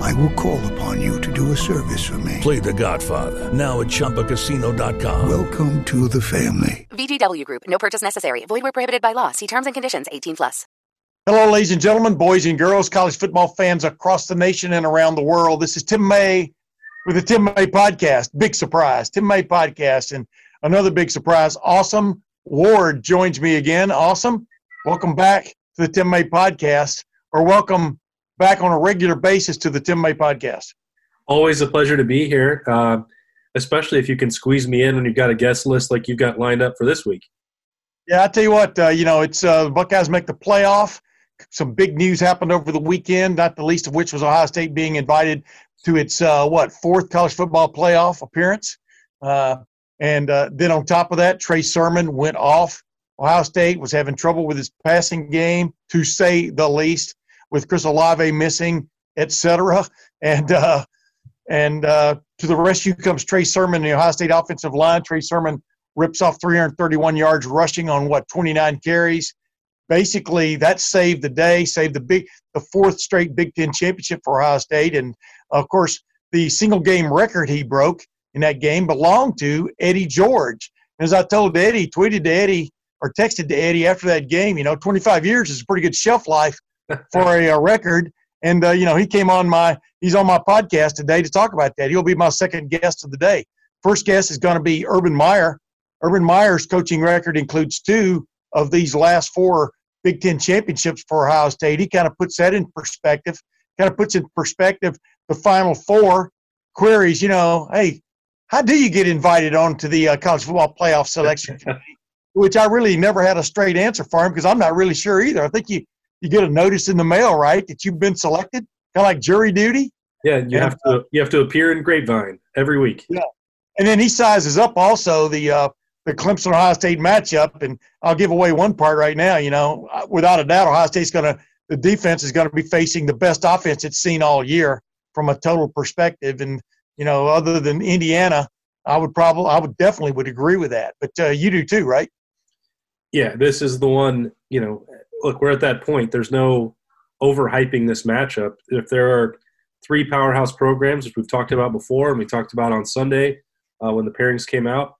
I will call upon you to do a service for me. Play The Godfather now at ChumbaCasino.com. Welcome to the family. VGW Group. No purchase necessary. Void where prohibited by law. See terms and conditions. 18 plus. Hello, ladies and gentlemen, boys and girls, college football fans across the nation and around the world. This is Tim May with the Tim May Podcast. Big surprise. Tim May Podcast. And another big surprise. Austin Ward joins me again. Austin. Welcome back to the Tim May Podcast, or welcome back on a regular basis to the Tim May podcast. Always a pleasure to be here, uh, especially if you can squeeze me in when you've got a guest list like you've got lined up for this week. Yeah, I tell you what, uh, you know, it's uh, the Buckeyes make the playoff. Some big news happened over the weekend, not the least of which was Ohio State being invited to its uh, what fourth college football playoff appearance. Uh, and uh, then on top of that, Trey Sermon went off. Ohio State was having trouble with his passing game, to say the least with Chris Olave missing, etc. And uh, and uh, to the rescue comes Trey Sermon, the Ohio State offensive line. Trey Sermon rips off 331 yards rushing on what 29 carries. Basically, that saved the day, saved the big, the fourth straight Big Ten championship for Ohio State, and of course, the single game record he broke in that game belonged to Eddie George. And As I told Eddie, tweeted to Eddie or texted to Eddie after that game, you know, 25 years is a pretty good shelf life for a, a record. And uh, you know, he came on my he's on my podcast today to talk about that. He'll be my second guest of the day. First guest is going to be Urban Meyer. Urban Meyer's coaching record includes two of these last four Big Ten championships for Ohio State. He kind of puts that in perspective. Kind of puts in perspective the Final Four queries. You know, hey, how do you get invited on to the uh, college football playoff selection committee? Which I really never had a straight answer for him because I'm not really sure either. I think you you get a notice in the mail, right, that you've been selected, kind of like jury duty. Yeah, you and, have to you have to appear in Grapevine every week. Yeah, and then he sizes up also the uh, the Clemson Ohio State matchup, and I'll give away one part right now. You know, without a doubt, Ohio State's going to the defense is going to be facing the best offense it's seen all year from a total perspective, and you know, other than Indiana, I would probably I would definitely would agree with that. But uh, you do too, right? Yeah, this is the one. You know, look, we're at that point. There's no overhyping this matchup. If there are three powerhouse programs, which we've talked about before, and we talked about on Sunday uh, when the pairings came out.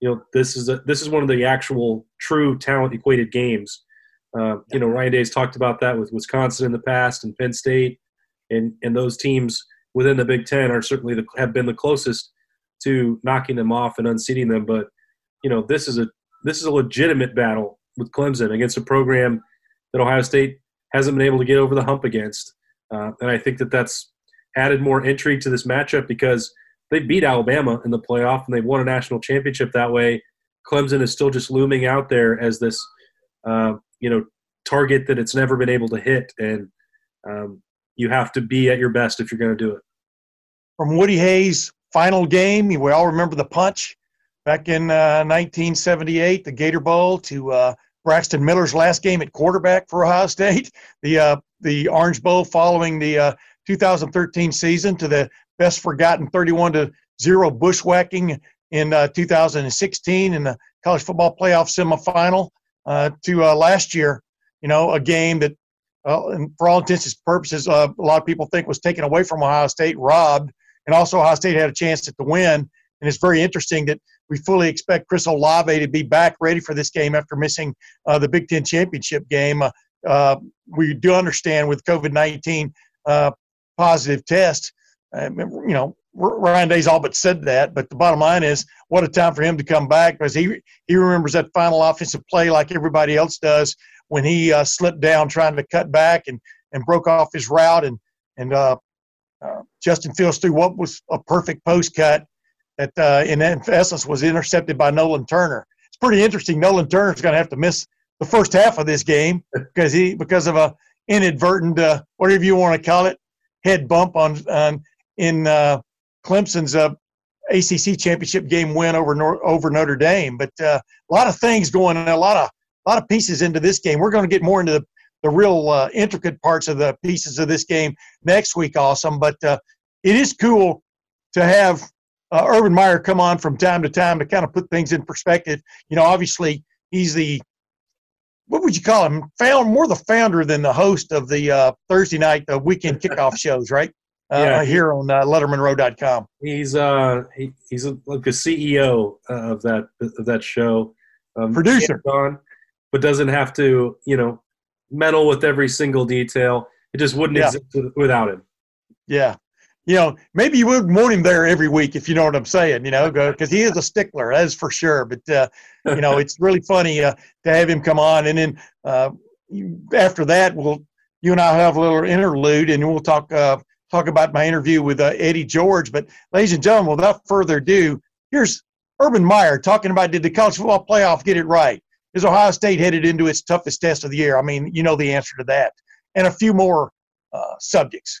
You know, this is a, this is one of the actual true talent equated games. Uh, you know, Ryan Day's talked about that with Wisconsin in the past and Penn State, and and those teams within the Big Ten are certainly the, have been the closest to knocking them off and unseating them. But you know, this is a this is a legitimate battle with Clemson against a program that Ohio State hasn't been able to get over the hump against. Uh, and I think that that's added more intrigue to this matchup because they beat Alabama in the playoff and they've won a national championship that way. Clemson is still just looming out there as this, uh, you know, target that it's never been able to hit, and um, you have to be at your best if you're going to do it. From Woody Hayes' final game, we all remember the punch back in uh, 1978, the Gator Bowl, to uh, Braxton Miller's last game at quarterback for Ohio State, the uh, the Orange Bowl following the uh, 2013 season, to the best forgotten 31 to zero bushwhacking in uh, 2016 in the college football playoff semifinal, uh, to uh, last year, you know, a game that, and for all intents and purposes, uh, a lot of people think was taken away from Ohio State, robbed, and also Ohio State had a chance at the win. And it's very interesting that we fully expect Chris Olave to be back ready for this game after missing uh, the Big Ten championship game. Uh, uh we do understand with COVID 19 uh, positive test, uh, you know, Ryan Day's all but said that, but the bottom line is, what a time for him to come back because he he remembers that final offensive play like everybody else does when he uh, slipped down trying to cut back and and broke off his route and and uh, uh, Justin Fields threw what was a perfect post cut that uh, in essence was intercepted by Nolan Turner. It's pretty interesting. Nolan Turner's going to have to miss the first half of this game because he because of a inadvertent uh, whatever you want to call it head bump on, on in uh, Clemson's uh, ACC championship game win over Nor- over Notre Dame. But uh, a lot of things going on, a lot of a lot of pieces into this game. We're going to get more into the the real uh, intricate parts of the pieces of this game next week. Austin, but uh, it is cool to have uh, Urban Meyer come on from time to time to kind of put things in perspective. You know, obviously he's the what would you call him? Found more the founder than the host of the uh, Thursday night the weekend kickoff shows, right? Uh, yeah, here on uh, LettermenRow.com. He's uh he, he's a, like the CEO of that of that show, um, producer on, but doesn't have to you know meddle with every single detail. It just wouldn't yeah. exist without him. Yeah, you know, maybe you wouldn't want him there every week if you know what I'm saying, you know, because he is a stickler, that is for sure. But, uh, you know, it's really funny uh, to have him come on. And then uh, after that, we'll, you and I have a little interlude and we'll talk, uh, talk about my interview with uh, Eddie George. But, ladies and gentlemen, without further ado, here's Urban Meyer talking about did the college football playoff get it right? Is Ohio State headed into its toughest test of the year? I mean, you know the answer to that. And a few more uh, subjects.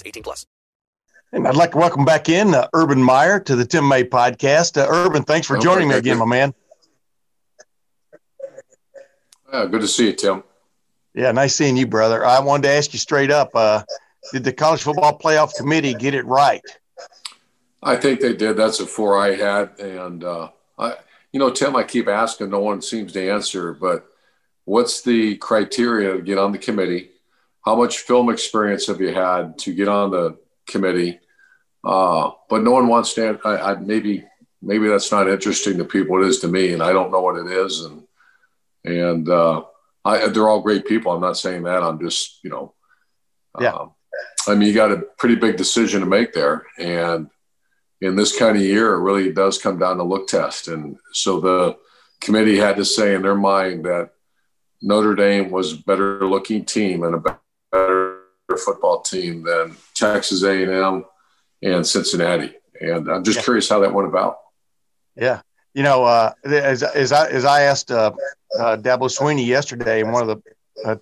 18 plus. And I'd like to welcome back in uh, Urban Meyer to the Tim May podcast. Uh, Urban, thanks for joining me again, my man. Yeah, good to see you, Tim. Yeah, nice seeing you, brother. I wanted to ask you straight up uh, did the College Football Playoff Committee get it right? I think they did. That's a four I had, and uh, I, you know, Tim, I keep asking, no one seems to answer. But what's the criteria to get on the committee? How much film experience have you had to get on the committee? Uh, but no one wants to. I, I, maybe maybe that's not interesting to people. It is to me, and I don't know what it is. And and uh, I, they're all great people. I'm not saying that. I'm just you know, yeah. Um, I mean, you got a pretty big decision to make there, and in this kind of year, it really does come down to look test. And so the committee had to say in their mind that Notre Dame was a better looking team and a better football team than Texas A&M and Cincinnati. And I'm just yeah. curious how that went about. Yeah. You know, uh, as, as I, as I asked uh, uh, Dabo Swinney yesterday in one of the uh,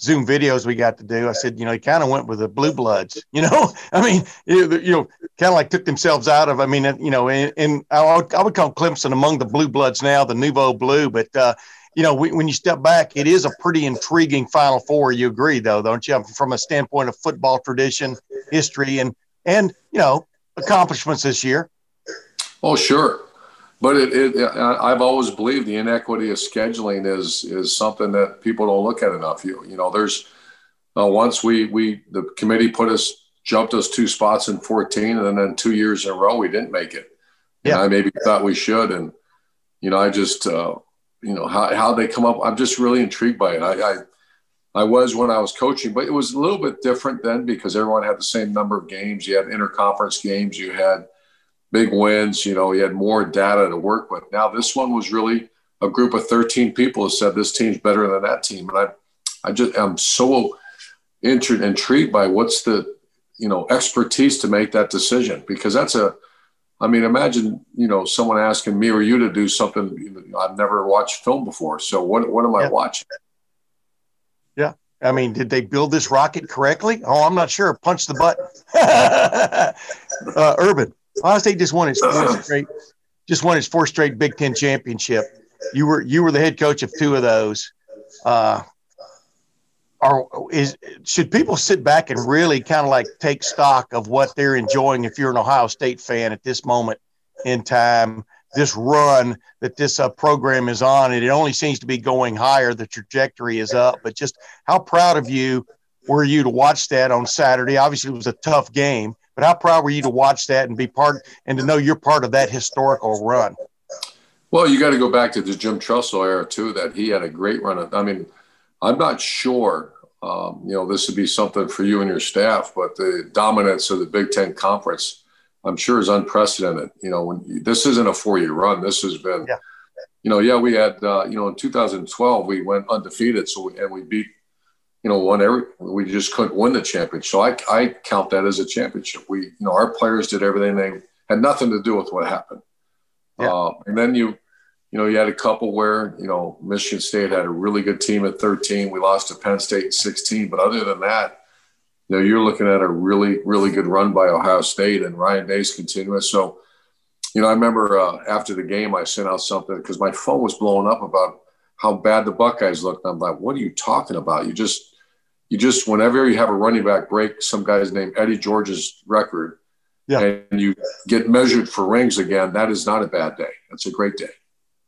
Zoom videos we got to do. I said, you know, he kind of went with the blue bloods, you know, I mean, you know, kind of like took themselves out of, I mean, you know, and, and I, would, I would call Clemson among the blue bloods now, the nouveau blue, but, uh, you know, when you step back, it is a pretty intriguing Final Four. You agree, though, don't you? From a standpoint of football tradition, history, and and you know accomplishments this year. Oh, sure, but it, it I've always believed the inequity of scheduling is is something that people don't look at enough. You you know, there's uh, once we we the committee put us jumped us two spots in 14, and then two years in a row we didn't make it. Yeah, and I maybe thought we should, and you know, I just. Uh, you know how, how they come up. I'm just really intrigued by it. I, I I was when I was coaching, but it was a little bit different then because everyone had the same number of games. You had interconference games, you had big wins, you know, you had more data to work with. Now this one was really a group of 13 people who said this team's better than that team. And I I just I'm so intrigued by what's the you know expertise to make that decision because that's a I mean, imagine you know someone asking me or you to do something I've never watched film before. So what what am I watching? Yeah, I mean, did they build this rocket correctly? Oh, I'm not sure. Punch the button. uh, Urban, Ohio State just won its fourth straight, just won its fourth straight Big Ten championship. You were you were the head coach of two of those. Uh, are is should people sit back and really kind of like take stock of what they're enjoying if you're an Ohio State fan at this moment in time this run that this uh, program is on? And it only seems to be going higher the trajectory is up but just how proud of you were you to watch that on Saturday? Obviously it was a tough game but how proud were you to watch that and be part and to know you're part of that historical run? Well you got to go back to the Jim Tressel era too that he had a great run I mean I'm not sure um, you know, this would be something for you and your staff, but the dominance of the Big Ten Conference, I'm sure, is unprecedented. You know, when you, this isn't a four year run, this has been, yeah. you know, yeah, we had, uh, you know, in 2012, we went undefeated. So, we, and we beat, you know, won every, we just couldn't win the championship. So I, I count that as a championship. We, you know, our players did everything. They had nothing to do with what happened. Yeah. Uh, and then you, you know, you had a couple where, you know, Michigan State had a really good team at 13. We lost to Penn State in 16. But other than that, you know, you're looking at a really, really good run by Ohio State and Ryan Day's continuous. So, you know, I remember uh, after the game, I sent out something because my phone was blowing up about how bad the Buckeyes looked. And I'm like, what are you talking about? You just, you just, whenever you have a running back break some guy's name, Eddie George's record, yeah. and you get measured for rings again, that is not a bad day. That's a great day.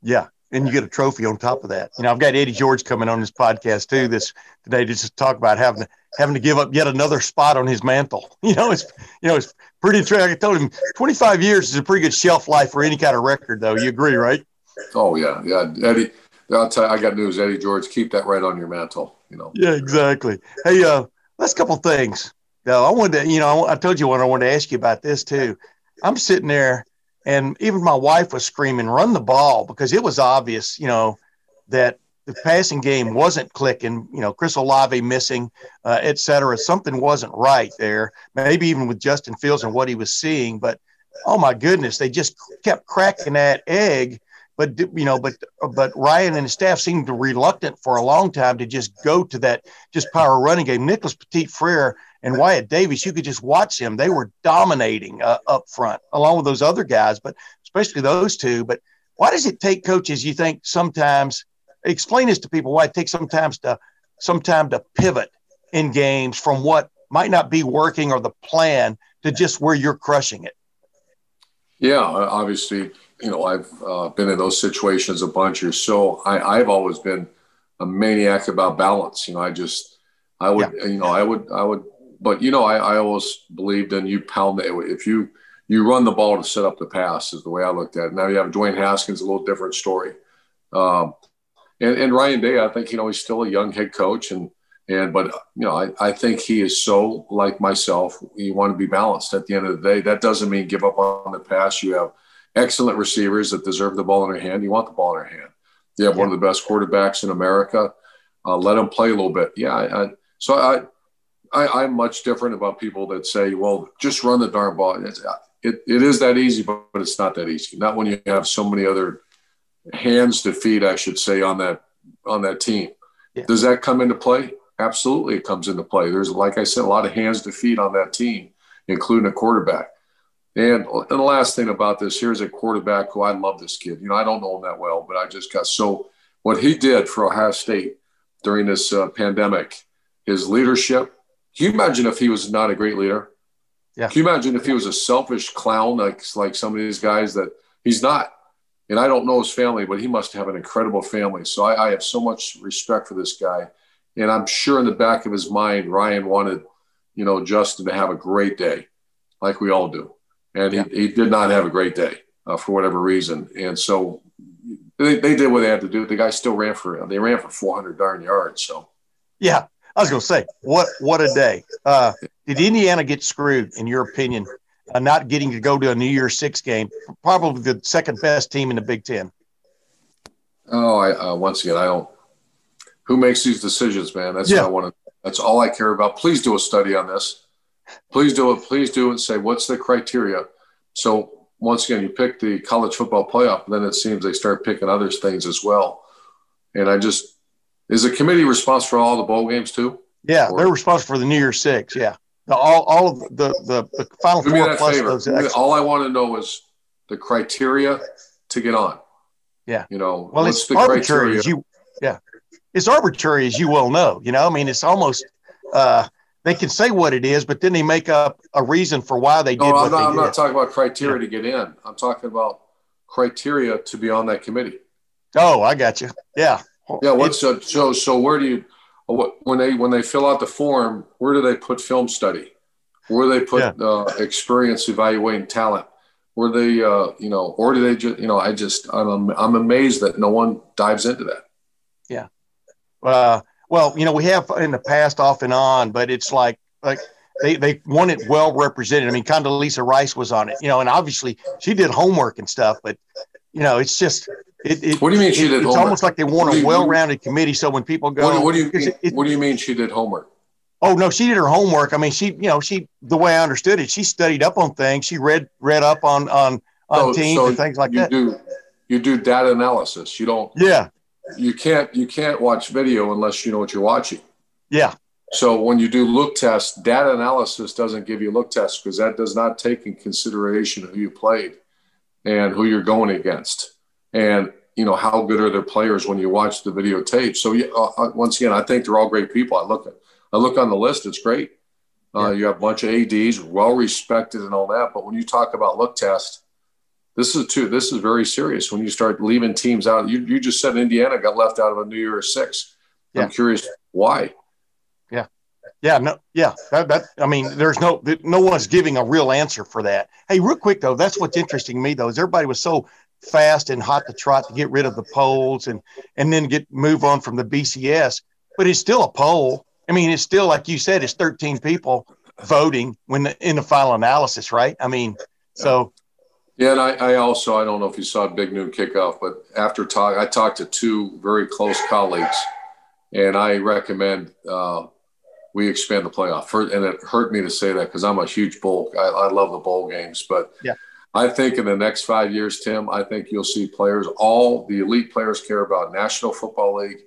Yeah. And you get a trophy on top of that. You know, I've got Eddie George coming on this podcast too this today to just talk about having to having to give up yet another spot on his mantle. You know, it's you know, it's pretty I told him 25 years is a pretty good shelf life for any kind of record though. You agree, right? Oh yeah. Yeah. Eddie, I'll tell you, I got news, Eddie George, keep that right on your mantle, you know. Yeah, exactly. Hey, uh, last couple things. Though I wanted to, you know, I told you when I wanted to ask you about this too. I'm sitting there and even my wife was screaming, run the ball, because it was obvious, you know, that the passing game wasn't clicking, you know, Chris Olave missing, uh, et cetera. Something wasn't right there, maybe even with Justin Fields and what he was seeing. But oh my goodness, they just kept cracking that egg. But you know, but but Ryan and his staff seemed reluctant for a long time to just go to that just power running game. Nicholas Petit Frere and Wyatt Davis, you could just watch them. They were dominating uh, up front, along with those other guys, but especially those two. But why does it take coaches? You think sometimes explain this to people why it takes sometimes to some time to pivot in games from what might not be working or the plan to just where you're crushing it. Yeah, obviously, you know I've uh, been in those situations a bunch or so. I, I've always been a maniac about balance. You know, I just I would yeah. you know I would I would but you know, I, I always believed in you pound the if you you run the ball to set up the pass is the way I looked at it. Now you have Dwayne Haskins, a little different story. Um, and, and Ryan Day, I think, you know, he's still a young head coach and, and, but you know, I, I think he is so like myself. You want to be balanced at the end of the day. That doesn't mean give up on the pass. You have excellent receivers that deserve the ball in their hand. You want the ball in their hand. You have yeah. one of the best quarterbacks in America. Uh, let them play a little bit. Yeah. I, I, so I, I, am much different about people that say, well, just run the darn ball. It's, it, it is that easy, but, it's not that easy. Not when you have so many other hands to feed, I should say, on that on that team. Yeah. Does that come into play? absolutely it comes into play. There's, like I said, a lot of hands to feed on that team, including a quarterback. And, and the last thing about this, here's a quarterback who I love this kid. You know, I don't know him that well, but I just got so what he did for Ohio State during this uh, pandemic, his leadership. Can you imagine if he was not a great leader? Yeah. Can you imagine if he was a selfish clown like like some of these guys that he's not? And I don't know his family, but he must have an incredible family. So I, I have so much respect for this guy. And I'm sure in the back of his mind, Ryan wanted, you know, Justin to have a great day, like we all do and yeah. he, he did not have a great day uh, for whatever reason. And so they, they did what they had to do. The guy still ran for they ran for 400 darn yards. So yeah, I was going to say what what a day. Uh, did Indiana get screwed in your opinion? Uh, not getting to go to a New Year's Six game, probably the second best team in the Big Ten. Oh, I uh, once again I don't. Who makes these decisions, man? That's yeah. what I want to. That's all I care about. Please do a study on this. Please do it. Please do it and say, what's the criteria? So once again, you pick the college football playoff, then it seems they start picking other things as well. And I just, is the committee responsible for all the bowl games too? Yeah, or? they're responsible for the New Year's Six. Yeah. The, all, all of the, the, the final Do four plus favor. those. All I want to know is the criteria to get on. Yeah. You know, well, it's arbitrary criteria? as you, yeah, it's arbitrary as you well know, you know, I mean, it's almost, uh, they can say what it is, but then they make up a reason for why they did. No, I'm, not, I'm not, talking about criteria yeah. to get in. I'm talking about criteria to be on that committee. Oh, I got you. Yeah. Yeah. What's so, so? So where do you when they when they fill out the form? Where do they put film study? Where do they put yeah. uh, experience evaluating talent? Where they uh, you know, or do they just you know? I just I'm I'm amazed that no one dives into that. Yeah. Uh, well, you know, we have in the past off and on, but it's like like they they want it well represented. I mean, Condoleezza Rice was on it, you know, and obviously she did homework and stuff, but you know, it's just it. it what do you mean she did? It's homework? almost like they want a well-rounded committee. So when people go, what, what do you mean, it, what do you mean she did homework? Oh no, she did her homework. I mean, she you know she the way I understood it, she studied up on things. She read read up on on on so, teams so and things like that. you that. Do, you do data analysis. You don't. Yeah you can't you can't watch video unless you know what you're watching. Yeah. So when you do look tests, data analysis doesn't give you look tests because that does not take in consideration who you played and who you're going against, and you know how good are their players when you watch the videotape. So uh, uh, once again, I think they're all great people. I look at I look on the list; it's great. Uh, You have a bunch of ads, well respected, and all that. But when you talk about look test, this is too this is very serious when you start leaving teams out you, you just said indiana got left out of a new year's six yeah. i'm curious why yeah yeah no yeah that, that i mean there's no no one's giving a real answer for that. Hey real quick though that's what's interesting to me though is everybody was so fast and hot to trot to get rid of the polls and and then get move on from the bcs but it's still a poll. I mean it's still like you said it's 13 people voting when the, in the final analysis right? I mean so. Yeah, and I, I, also I don't know if you saw a Big Noon Kickoff, but after talk, I talked to two very close colleagues, and I recommend uh, we expand the playoff. And it hurt me to say that because I'm a huge bowl. I, I, love the bowl games, but yeah. I think in the next five years, Tim, I think you'll see players. All the elite players care about National Football League,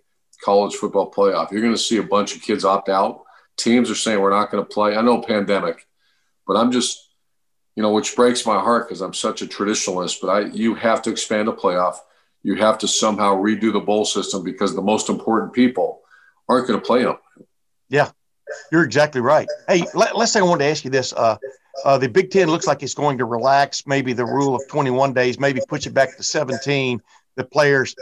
college football playoff. You're going to see a bunch of kids opt out. Teams are saying we're not going to play. I know pandemic, but I'm just you know, which breaks my heart because I'm such a traditionalist. But I, you have to expand a playoff. You have to somehow redo the bowl system because the most important people aren't going to play them. Yeah, you're exactly right. Hey, let, us say I wanted to ask you this. Uh, uh, the Big Ten looks like it's going to relax maybe the rule of 21 days, maybe push it back to 17. The players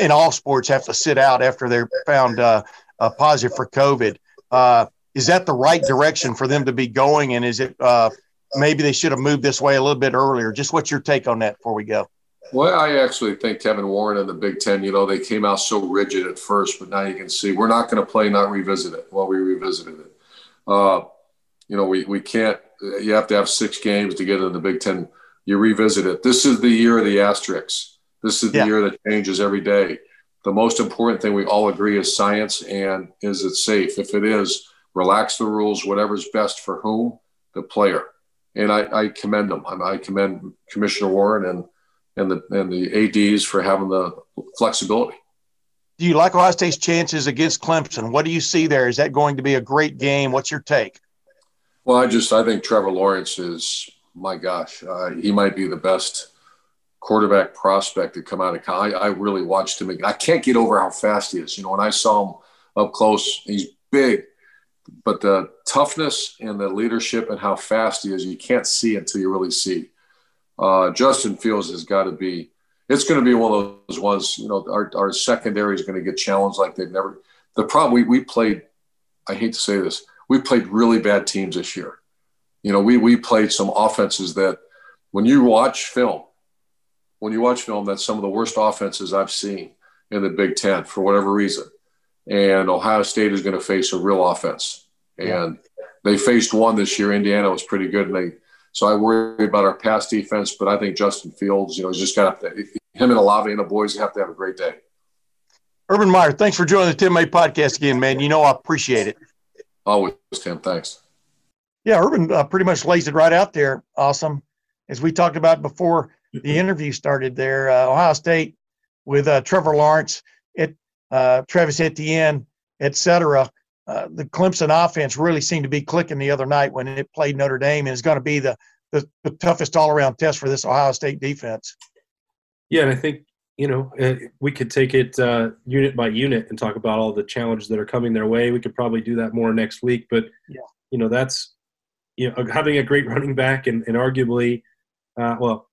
in all sports have to sit out after they're found uh, uh positive for COVID. Uh, is that the right direction for them to be going? And is it uh, maybe they should have moved this way a little bit earlier. Just what's your take on that before we go? Well, I actually think Kevin Warren and the Big Ten, you know, they came out so rigid at first, but now you can see we're not going to play, not revisit it. Well, we revisited it. Uh, you know, we, we can't, you have to have six games to get into the Big Ten. You revisit it. This is the year of the asterisks. This is the yeah. year that changes every day. The most important thing we all agree is science and is it safe? If it is, relax the rules, whatever's best for whom? The player and I, I commend them. I, commend Commissioner Warren and and the and the ads for having the flexibility. do you like Ohio State's chances against Clemson? What do you see there? Is that going to be a great game? What's your take? Well, I just I think Trevor Lawrence is my gosh, uh, he might be the best quarterback prospect to come out of college. I, I really watched him. I can't get over how fast he is. You know, when I saw him up close, he's big, but the toughness and the leadership and how fast he is, you can't see until you really see. Uh, Justin Fields has got to be. It's going to be one of those ones. You know, our, our secondary is going to get challenged like they've never. The problem we, we played. I hate to say this. We played really bad teams this year. You know, we we played some offenses that, when you watch film, when you watch film, that's some of the worst offenses I've seen in the Big Ten for whatever reason. And Ohio State is going to face a real offense. And yeah. they faced one this year. Indiana was pretty good, and they so I worry about our pass defense, but I think Justin Fields, you know, he's just got to, him and Olave and the boys have to have a great day. Urban Meyer, thanks for joining the Tim May podcast again, man. You know I appreciate it. Always, Tim. Thanks. Yeah, Urban uh, pretty much lays it right out there. Austin. As we talked about before the interview started there, uh, Ohio State with uh, Trevor Lawrence, it, uh, Travis Etienne, et cetera uh, the Clemson offense really seemed to be clicking the other night when it played Notre Dame, and is going to be the, the, the toughest all around test for this Ohio State defense. Yeah, and I think you know uh, we could take it uh, unit by unit and talk about all the challenges that are coming their way. We could probably do that more next week, but yeah. you know that's you know having a great running back and, and arguably, uh, well,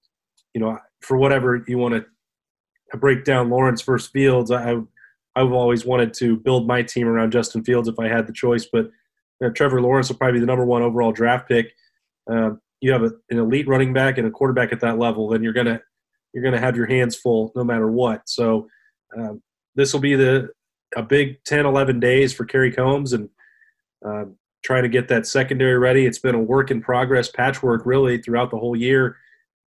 you know for whatever you want to break down Lawrence versus Fields, I I've always wanted to build my team around Justin Fields if I had the choice, but you know, Trevor Lawrence will probably be the number one overall draft pick. Uh, you have a, an elite running back and a quarterback at that level, then you're gonna you're gonna have your hands full no matter what. So um, this will be the a big 10, 11 days for Kerry Combs and uh, trying to get that secondary ready. It's been a work in progress, patchwork really throughout the whole year.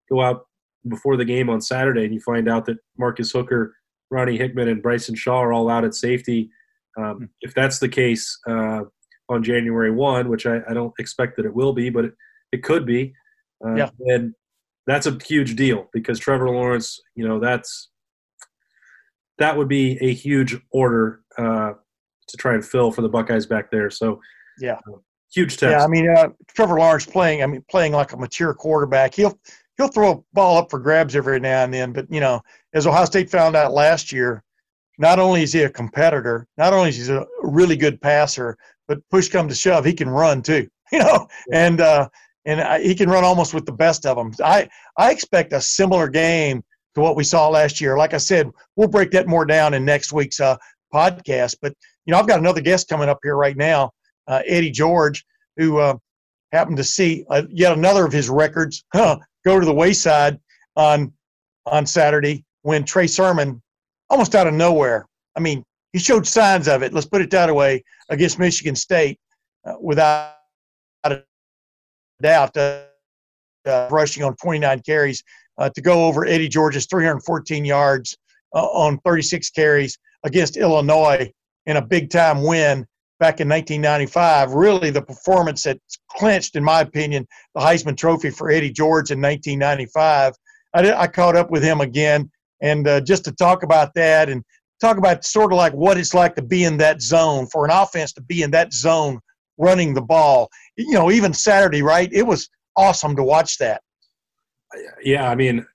Go out before the game on Saturday and you find out that Marcus Hooker Ronnie Hickman and Bryson Shaw are all out at safety. Um, hmm. if that's the case uh, on January 1, which I, I, don't expect that it will be, but it, it could be, uh, yeah. then that's a huge deal because Trevor Lawrence, you know, that's that would be a huge order uh, to try and fill for the Buckeyes back there. So, yeah, uh, huge test. Yeah, I mean, uh, Trevor Lawrence playing, I mean, playing like a mature quarterback. He'll he'll throw a ball up for grabs every now and then. But you know, as Ohio State found out last year, not only is he a competitor, not only is he a really good passer, but push come to shove, he can run too. You know, and uh, and he can run almost with the best of them. I I expect a similar game to what we saw last year. Like I said, we'll break that more down in next week's uh, podcast. But you know, I've got another guest coming up here right now, uh, Eddie George, who uh, happened to see uh, yet another of his records huh, go to the wayside on on Saturday when Trey Sermon, almost out of nowhere, I mean, he showed signs of it. Let's put it that way against Michigan State, uh, without a doubt, uh, uh, rushing on 29 carries uh, to go over Eddie George's 314 yards uh, on 36 carries against Illinois in a big time win back in 1995. Really, the performance that clinched, in my opinion, the Heisman Trophy for Eddie George in 1995. I, did, I caught up with him again, and uh, just to talk about that and talk about sort of like what it's like to be in that zone for an offense to be in that zone running the ball. You know, even Saturday, right? It was awesome to watch that. Yeah, I mean,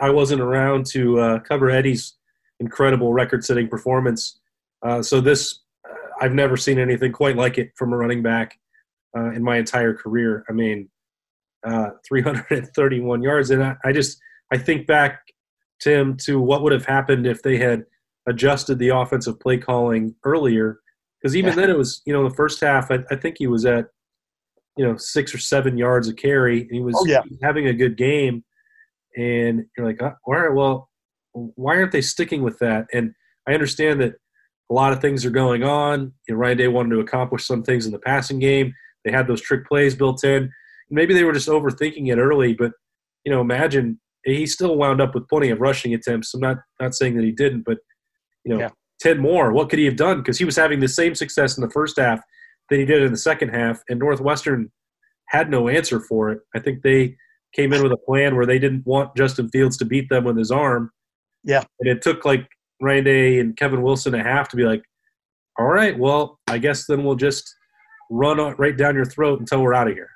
I wasn't around to uh, cover Eddie's incredible record-setting performance. Uh, so this I've never seen anything quite like it from a running back uh, in my entire career. I mean, uh, 331 yards, and I, I, just I think back, Tim, to what would have happened if they had adjusted the offensive play calling earlier. Because even yeah. then, it was you know the first half. I, I, think he was at you know six or seven yards a carry, and he was, oh, yeah. having a good game. And you're like, oh, all right, well, why aren't they sticking with that? And I understand that a lot of things are going on. You know, Ryan Day wanted to accomplish some things in the passing game. They had those trick plays built in. Maybe they were just overthinking it early, but you know, imagine he still wound up with plenty of rushing attempts. I'm not not saying that he didn't, but you know, yeah. ten more. What could he have done? Because he was having the same success in the first half that he did in the second half, and Northwestern had no answer for it. I think they came in with a plan where they didn't want Justin Fields to beat them with his arm. Yeah, and it took like Ryan Day and Kevin Wilson a half to be like, all right, well, I guess then we'll just run right down your throat until we're out of here.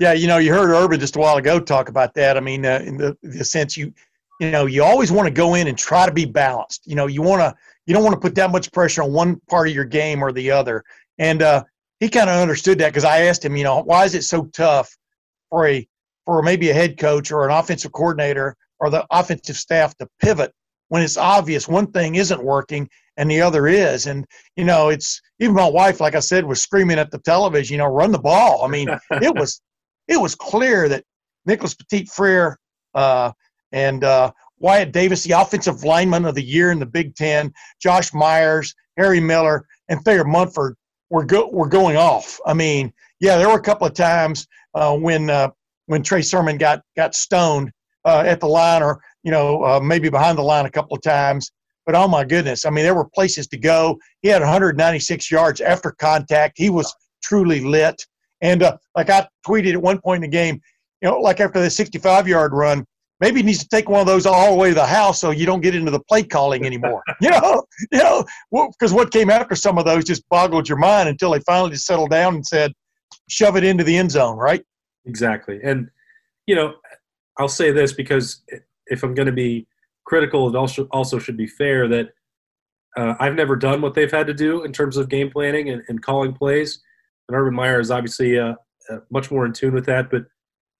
Yeah, you know, you heard Urban just a while ago talk about that. I mean, uh, in the, the sense you, you know, you always want to go in and try to be balanced. You know, you want to, you don't want to put that much pressure on one part of your game or the other. And uh, he kind of understood that because I asked him, you know, why is it so tough for a for maybe a head coach or an offensive coordinator or the offensive staff to pivot when it's obvious one thing isn't working and the other is. And, you know, it's even my wife, like I said, was screaming at the television, you know, run the ball. I mean, it was it was clear that Nicholas Petit Frere uh, and uh, Wyatt Davis, the offensive lineman of the year in the Big Ten, Josh Myers, Harry Miller, and Thayer Munford were go- were going off. I mean, yeah, there were a couple of times uh, when uh, when Trey Sermon got got stoned uh, at the line, or you know uh, maybe behind the line a couple of times. But oh my goodness, I mean, there were places to go. He had 196 yards after contact. He was truly lit. And uh, like I tweeted at one point in the game, you know, like after the 65 yard run, maybe he needs to take one of those all the way to the house so you don't get into the play calling anymore. you know, you know, because well, what came after some of those just boggled your mind until they finally just settled down and said, shove it into the end zone, right? Exactly. And, you know, I'll say this because if I'm going to be critical, it also, also should be fair that uh, I've never done what they've had to do in terms of game planning and, and calling plays. And Urban Meyer is obviously uh, uh, much more in tune with that, but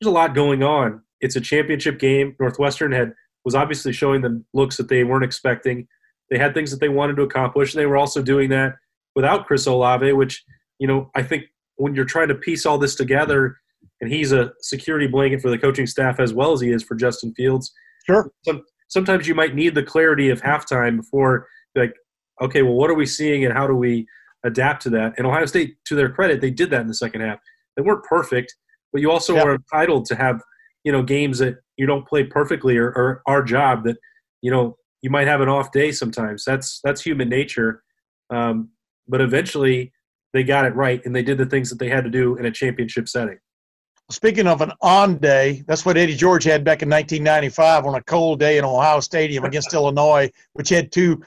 there's a lot going on. It's a championship game. Northwestern had was obviously showing them looks that they weren't expecting. They had things that they wanted to accomplish, and they were also doing that without Chris Olave, which you know I think when you're trying to piece all this together, and he's a security blanket for the coaching staff as well as he is for Justin Fields. Sure. Some, sometimes you might need the clarity of halftime before, like, okay, well, what are we seeing, and how do we adapt to that? And Ohio State, to their credit, they did that in the second half. They weren't perfect, but you also are entitled to have you know games that you don't play perfectly or, or our job that you know you might have an off day sometimes. That's that's human nature. Um, but eventually they got it right and they did the things that they had to do in a championship setting. Speaking of an on day, that's what Eddie George had back in 1995 on a cold day in Ohio Stadium against Illinois, which had two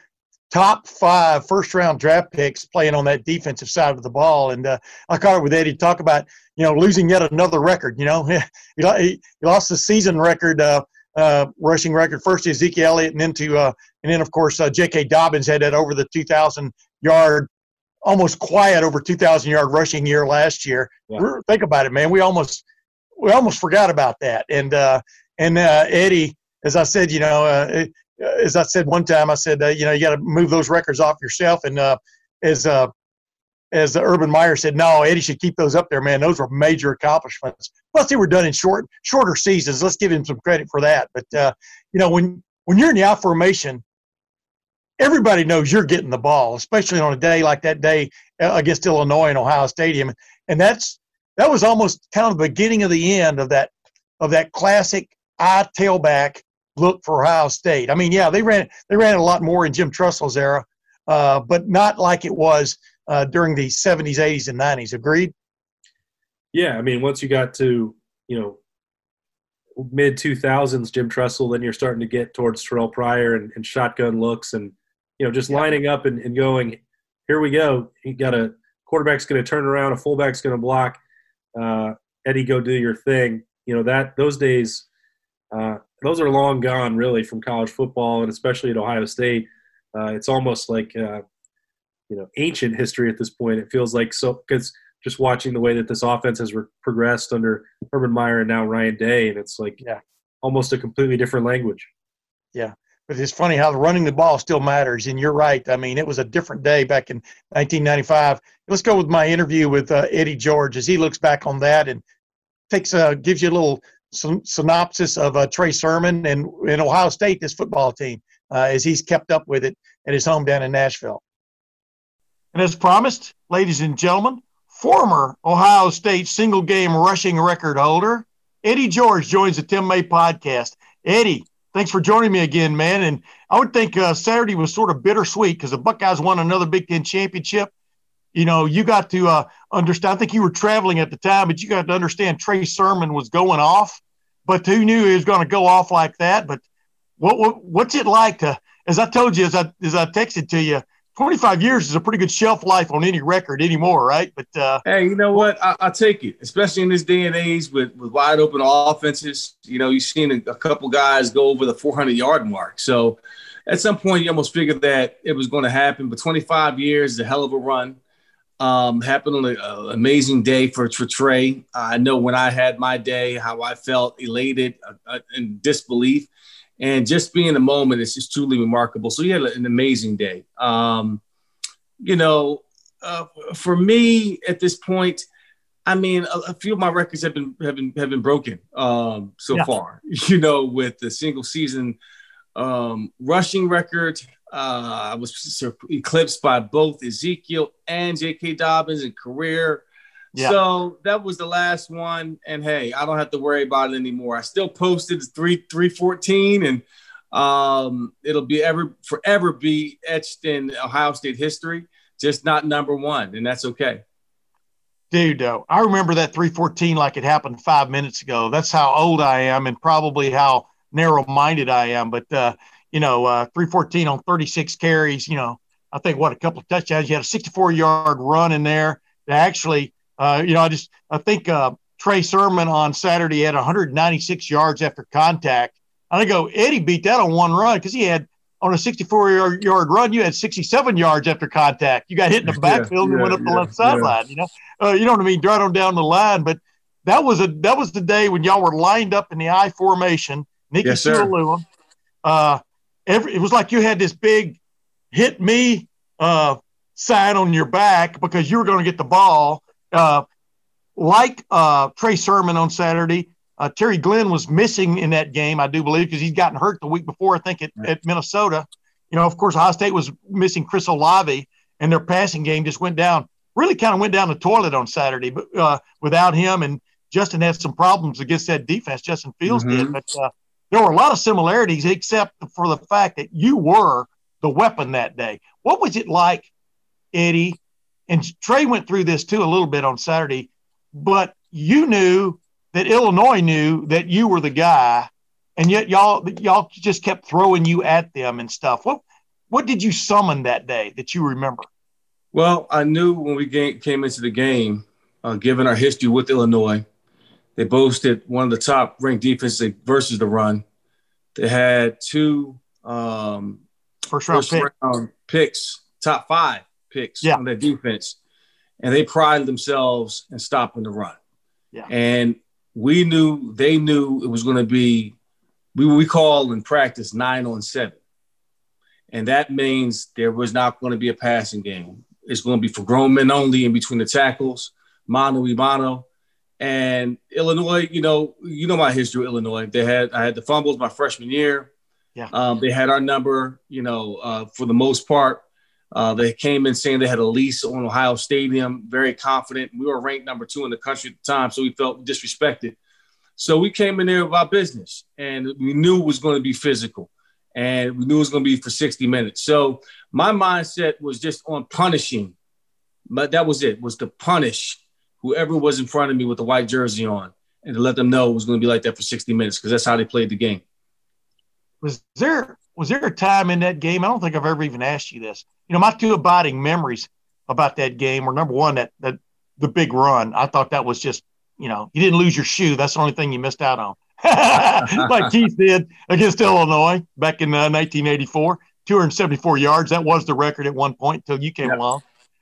top five first round draft picks playing on that defensive side of the ball. And uh, I caught it with Eddie to talk about, you know, losing yet another record. You know, he, he lost the season record, uh, uh, rushing record first to Ezekiel Elliott and then to, uh, and then of course, uh, J.K. Dobbins had that over the 2,000 yard, almost quiet over 2,000 yard rushing year last year. Yeah. Think about it, man. We almost, we almost forgot about that. And, uh, and Eddie, as I said, you know, as I said one time, I said, uh, you know, you got to move those records off yourself. And uh, as uh, as Urban Meyer said, no, Eddie should keep those up there, man. Those were major accomplishments. Plus, they were done in short, shorter seasons. Let's give him some credit for that. But uh, you know, when when you're in the out formation, everybody knows you're getting the ball, especially on a day like that day uh, against Illinois in Ohio Stadium. And that's that was almost kind of the beginning of the end of that of that classic eye tailback look for Ohio State. I mean, yeah, they ran they ran a lot more in Jim Tressel's era, uh, but not like it was uh, during the 70s, 80s, and 90s. Agreed? Yeah, I mean, once you got to you know mid 2000s Jim Tressel, then you're starting to get towards Terrell Pryor and, and shotgun looks, and you know just yeah. lining up and, and going. Here we go. You got a quarterback's going to turn around, a fullback's going to block. Uh, Eddie, go do your thing. You know that those days. Uh, those are long gone, really, from college football, and especially at Ohio State. Uh, it's almost like uh, you know ancient history at this point. It feels like so because just watching the way that this offense has re- progressed under Urban Meyer and now Ryan Day, and it's like yeah. almost a completely different language. Yeah, but it's funny how running the ball still matters. And you're right. I mean, it was a different day back in 1995. Let's go with my interview with uh, Eddie George as he looks back on that and takes uh, gives you a little synopsis of uh, Trey Sermon and in Ohio State, this football team, uh, as he's kept up with it at his home down in Nashville. And as promised, ladies and gentlemen, former Ohio State single game rushing record holder, Eddie George joins the Tim May podcast. Eddie, thanks for joining me again, man. And I would think uh, Saturday was sort of bittersweet because the Buckeyes won another Big Ten championship you know, you got to uh, understand. I think you were traveling at the time, but you got to understand Trey Sermon was going off, but who knew he was going to go off like that? But what, what what's it like to, as I told you, as I as I texted to you, 25 years is a pretty good shelf life on any record anymore, right? But uh, hey, you know what? I, will take it, especially in this day and age with, with wide open offenses. You know, you've seen a, a couple guys go over the 400 yard mark. So at some point, you almost figured that it was going to happen. But 25 years is a hell of a run. Um, happened on an amazing day for, for Trey. I know when I had my day, how I felt elated uh, uh, and disbelief and just being in the moment is just truly remarkable. So he had an amazing day. Um, you know, uh, for me at this point, I mean, a, a, few of my records have been have been have been broken um, so yeah. far. You know, with the single season um, rushing record, uh, I was eclipsed by both Ezekiel and J.K. Dobbins in career yeah. So that was the last one, and hey, I don't have to worry about it anymore. I still posted three three fourteen, and um, it'll be ever forever be etched in Ohio State history. Just not number one, and that's okay. Dude, though, I remember that 314 like it happened five minutes ago. That's how old I am, and probably how narrow-minded I am. But uh, you know, uh, 314 on 36 carries. You know, I think what a couple of touchdowns. You had a 64-yard run in there that actually uh, you know, I just I think uh, Trey Sermon on Saturday had 196 yards after contact. And I go, Eddie beat that on one run because he had on a 64 yard, run, you had 67 yards after contact. You got hit in the backfield yeah, and yeah, went up yeah, the left sideline. You know, uh, you know what I mean? Right on down the line. But that was a that was the day when y'all were lined up in the I formation. Nicky yes, Uh, every it was like you had this big hit me uh, sign on your back because you were going to get the ball uh, like uh, Trey Sermon on Saturday, uh, Terry Glenn was missing in that game, I do believe, because he's gotten hurt the week before, I think, at, at Minnesota. You know, of course, Ohio State was missing Chris Olave, and their passing game just went down, really kind of went down the toilet on Saturday but, uh, without him. And Justin had some problems against that defense, Justin Fields mm-hmm. did. But uh, there were a lot of similarities, except for the fact that you were the weapon that day. What was it like, Eddie, and Trey went through this too a little bit on Saturday, but you knew that Illinois knew that you were the guy, and yet y'all y'all just kept throwing you at them and stuff. What what did you summon that day that you remember? Well, I knew when we came into the game, uh, given our history with Illinois, they boasted one of the top ranked defenses versus the run. They had two um, first round, first pick. round picks, top five picks yeah. on their defense, and they prided themselves in stopping the run. Yeah. And we knew they knew it was going to be we we call in practice nine on seven, and that means there was not going to be a passing game. It's going to be for grown men only in between the tackles, mano y mano. And Illinois, you know, you know my history with Illinois. They had I had the fumbles my freshman year. Yeah. Um, they had our number, you know, uh, for the most part. Uh, they came in saying they had a lease on Ohio Stadium, very confident. We were ranked number two in the country at the time, so we felt disrespected. So we came in there about business, and we knew it was going to be physical, and we knew it was going to be for 60 minutes. So my mindset was just on punishing, but that was it, was to punish whoever was in front of me with the white jersey on, and to let them know it was going to be like that for 60 minutes because that's how they played the game. Was there was there a time in that game? I don't think I've ever even asked you this. You know, my two abiding memories about that game were number one, that that the big run. I thought that was just, you know, you didn't lose your shoe. That's the only thing you missed out on. like Keith did against Illinois back in uh, 1984, 274 yards. That was the record at one point until you came yep. along.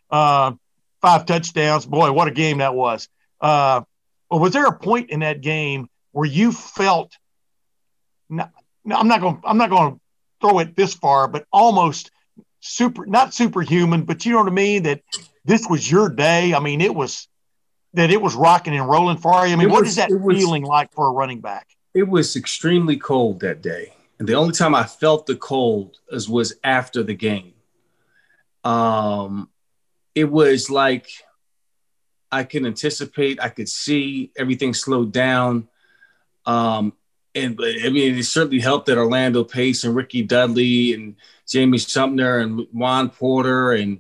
Uh, five touchdowns. Boy, what a game that was. Uh, well, was there a point in that game where you felt? No, no I'm not going. I'm not going to throw it this far, but almost super, not superhuman, but you know what I mean? That this was your day. I mean, it was that it was rocking and rolling for you. I mean, was, what is that was, feeling like for a running back? It was extremely cold that day. And the only time I felt the cold was, was after the game. Um, it was like I can anticipate, I could see everything slowed down. Um, and I mean, it certainly helped that Orlando Pace and Rickey Dudley and Jamie Sumner and Juan Porter and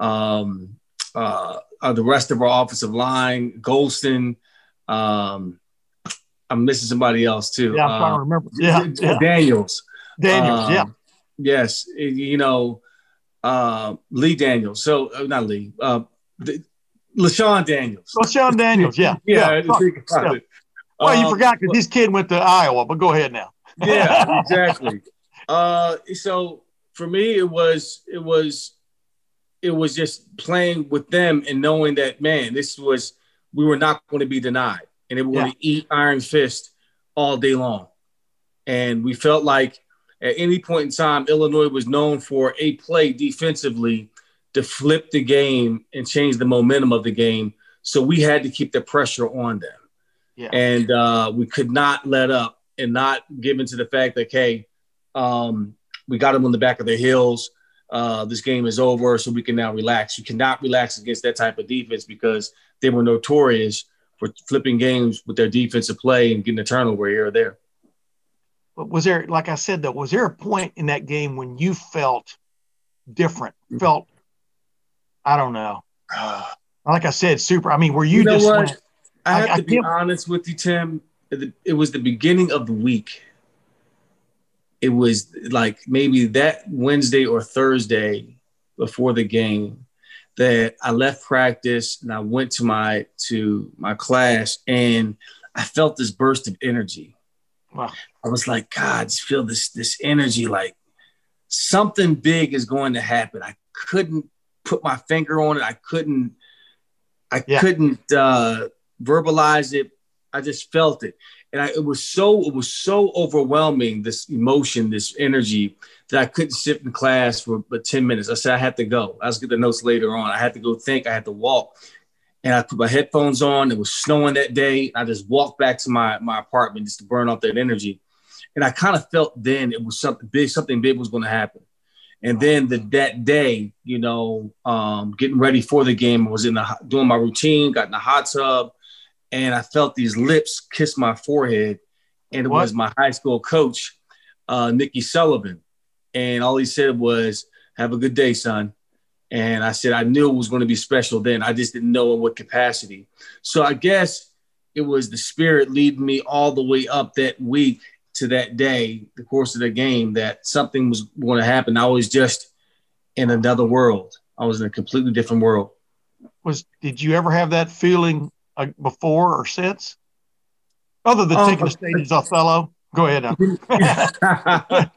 um, uh, uh, the rest of our offensive line, Golston. Um, I'm missing somebody else too. Yeah, I'm trying to uh, remember. Yeah, yeah. Daniels. Daniels, um, yeah. Yes, you know, uh, Lee Daniels. So uh, not Lee, uh, the, LeShun Daniels. LeShun Daniels, yeah. yeah. yeah. yeah. Well, you um, forgot because this kid went to Iowa, but go ahead now. yeah, exactly. Uh, so for me, it was it was it was just playing with them and knowing that man, this was we were not going to be denied, and they were going to eat Iron Fist all day long, and we felt like at any point in time, Illinois was known for a play defensively to flip the game and change the momentum of the game. So we had to keep the pressure on them. Yeah. And uh, we could not let up and not give into the fact that, hey, um, we got them on the back of their heels. Uh, this game is over, so we can now relax. You cannot relax against that type of defense because they were notorious for flipping games with their defensive play and getting a turnover here or there. But was there, like I said, though, was there a point in that game when you felt different, mm-hmm. felt I don't know. like I said, super. I mean, were you, you know just? What? Went, I have I, to I be honest with you, Tim. It was the beginning of the week. It was like maybe that Wednesday or Thursday before the game that I left practice and I went to my to my class and I felt this burst of energy. Wow. I was like, God, just feel this this energy like something big is going to happen. I couldn't put my finger on it. I couldn't, I yeah. couldn't uh, verbalize it. I just felt it, and I, it was so it was so overwhelming. This emotion, this energy, that I couldn't sit in class for but ten minutes. I said I had to go. I was get the notes later on. I had to go think. I had to walk, and I put my headphones on. It was snowing that day. I just walked back to my my apartment just to burn off that energy, and I kind of felt then it was something big. Something big was going to happen. And then the, that day, you know, um, getting ready for the game, I was in the doing my routine, got in the hot tub, and I felt these lips kiss my forehead, and it what? was my high school coach, uh, Nicky Sullivan, and all he said was, "Have a good day, son." And I said I knew it was going to be special then. I just didn't know in what capacity. So I guess it was the spirit leading me all the way up that week to that day, the course of the game, that something was going to happen. I was just in another world. I was in a completely different world. Was did you ever have that feeling uh, before or since, other than um, taking the stage as Othello? Go ahead.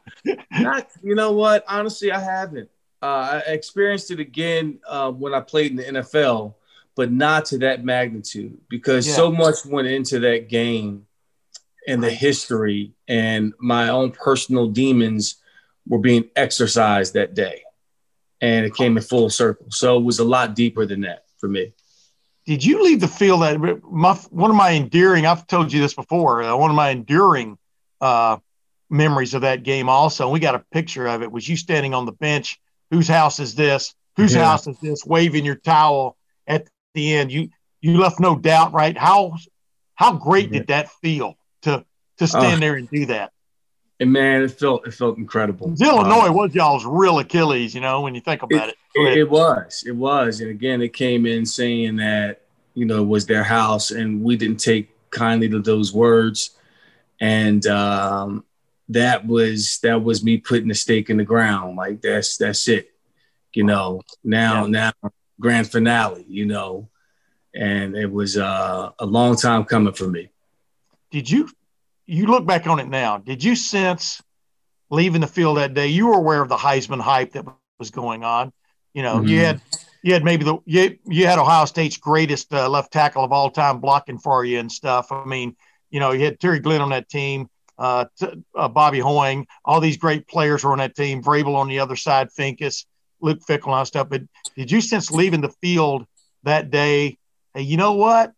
Not, you know what? Honestly, I haven't. Uh, I experienced it again uh, when I played in the NFL, but not to that magnitude because yeah. so much went into that game and the history and my own personal demons were being exercised that day. And it came in full circle. So it was a lot deeper than that for me. Did you leave the field that my, one of my endearing, I've told you this before, uh, one of my enduring uh, memories of that game also, and we got a picture of it, was you standing on the bench. Whose house is this? Whose yeah. house is this? Waving your towel at the end. You you left no doubt, right? How how great yeah. did that feel? to to stand uh, there and do that. And man, it felt it felt incredible. Illinois um, was y'all's real Achilles, you know, when you think about it. It, it was, it was, and again, it came in saying that you know it was their house, and we didn't take kindly to those words, and um, that was that was me putting a stake in the ground. Like that's that's it, you know. Now yeah. now grand finale, you know, and it was uh, a long time coming for me did you you look back on it now? Did you sense leaving the field that day? You were aware of the Heisman hype that was going on. You know, mm-hmm. you had you had maybe the you, you had Ohio State's greatest uh, left tackle of all time blocking for you and stuff. I mean, you know, you had Terry Glenn on that team, uh, t- uh, Bobby Hoying, all these great players were on that team. Vrabel on the other side, Finkus, Luke Fickell, and all stuff. But did you sense leaving the field that day? Hey, you know what?